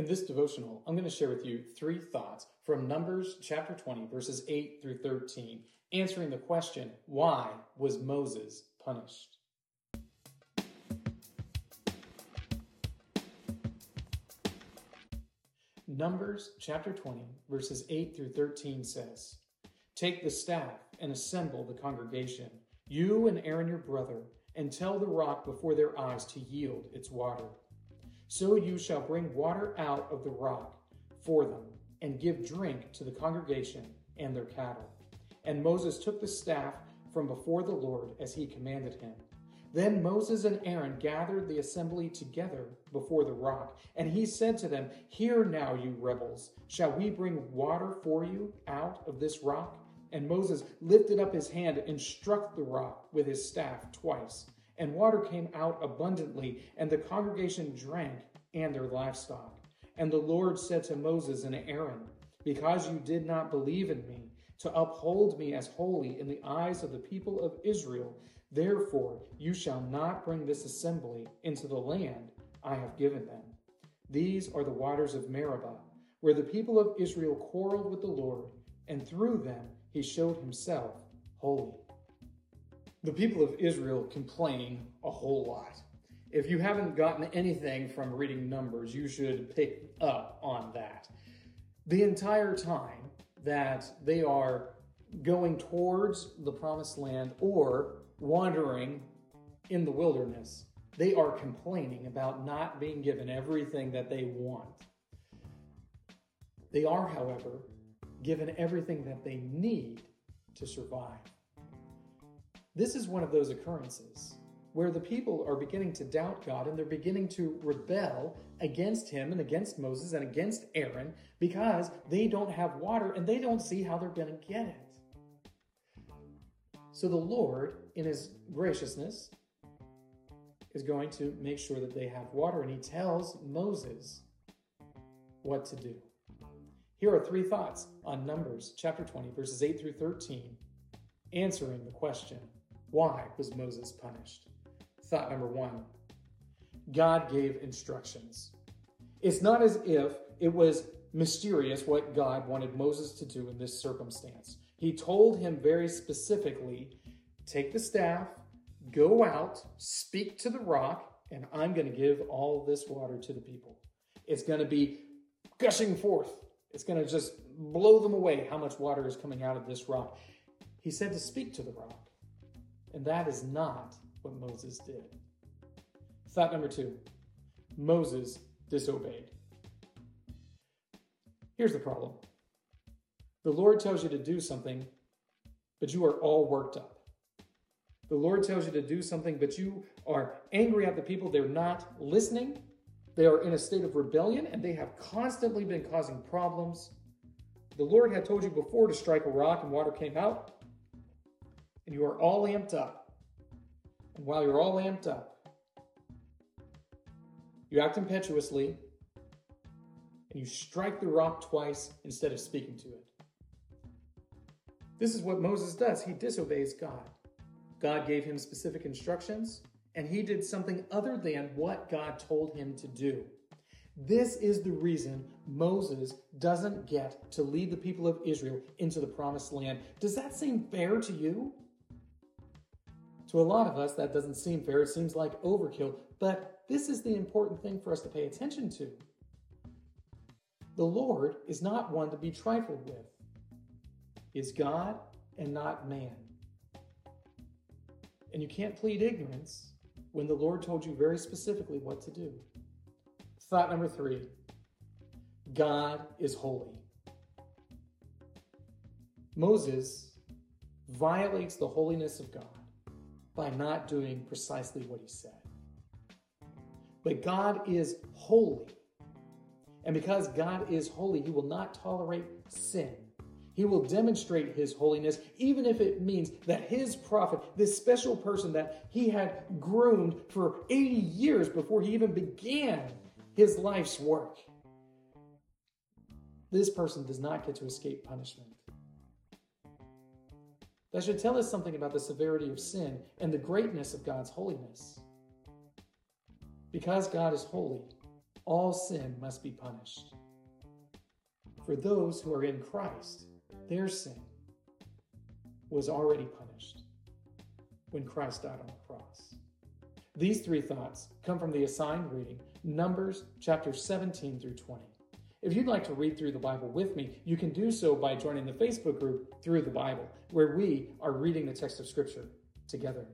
In this devotional, I'm going to share with you three thoughts from Numbers chapter 20, verses 8 through 13, answering the question why was Moses punished? Numbers chapter 20, verses 8 through 13 says, Take the staff and assemble the congregation, you and Aaron your brother, and tell the rock before their eyes to yield its water. So you shall bring water out of the rock for them, and give drink to the congregation and their cattle. And Moses took the staff from before the Lord as he commanded him. Then Moses and Aaron gathered the assembly together before the rock, and he said to them, Hear now, you rebels, shall we bring water for you out of this rock? And Moses lifted up his hand and struck the rock with his staff twice and water came out abundantly, and the congregation drank and their livestock. And the Lord said to Moses and Aaron, Because you did not believe in me, to uphold me as holy in the eyes of the people of Israel, therefore you shall not bring this assembly into the land I have given them. These are the waters of Meribah, where the people of Israel quarreled with the Lord, and through them he showed himself holy. The people of Israel complain a whole lot. If you haven't gotten anything from reading Numbers, you should pick up on that. The entire time that they are going towards the promised land or wandering in the wilderness, they are complaining about not being given everything that they want. They are, however, given everything that they need to survive. This is one of those occurrences where the people are beginning to doubt God and they're beginning to rebel against Him and against Moses and against Aaron because they don't have water and they don't see how they're going to get it. So the Lord, in His graciousness, is going to make sure that they have water and He tells Moses what to do. Here are three thoughts on Numbers chapter 20, verses 8 through 13, answering the question why was Moses punished? Thought number one God gave instructions. It's not as if it was mysterious what God wanted Moses to do in this circumstance. He told him very specifically take the staff, go out, speak to the rock, and I'm going to give all this water to the people. It's going to be gushing forth. It's going to just blow them away how much water is coming out of this rock. He said to speak to the rock. And that is not what Moses did. Thought number two Moses disobeyed. Here's the problem the Lord tells you to do something, but you are all worked up. The Lord tells you to do something, but you are angry at the people. They're not listening. They are in a state of rebellion and they have constantly been causing problems. The Lord had told you before to strike a rock and water came out and you are all amped up. And while you're all amped up, you act impetuously and you strike the rock twice instead of speaking to it. This is what Moses does. He disobeys God. God gave him specific instructions, and he did something other than what God told him to do. This is the reason Moses doesn't get to lead the people of Israel into the promised land. Does that seem fair to you? To a lot of us, that doesn't seem fair. It seems like overkill. But this is the important thing for us to pay attention to. The Lord is not one to be trifled with. He is God and not man. And you can't plead ignorance when the Lord told you very specifically what to do. Thought number three God is holy. Moses violates the holiness of God by not doing precisely what he said. But God is holy. And because God is holy, he will not tolerate sin. He will demonstrate his holiness, even if it means that his prophet, this special person that he had groomed for 80 years before he even began his life's work, this person does not get to escape punishment. That should tell us something about the severity of sin and the greatness of God's holiness. Because God is holy, all sin must be punished. For those who are in Christ, their sin was already punished when Christ died on the cross. These three thoughts come from the assigned reading, Numbers chapter 17 through 20. If you'd like to read through the Bible with me, you can do so by joining the Facebook group Through the Bible, where we are reading the text of Scripture together.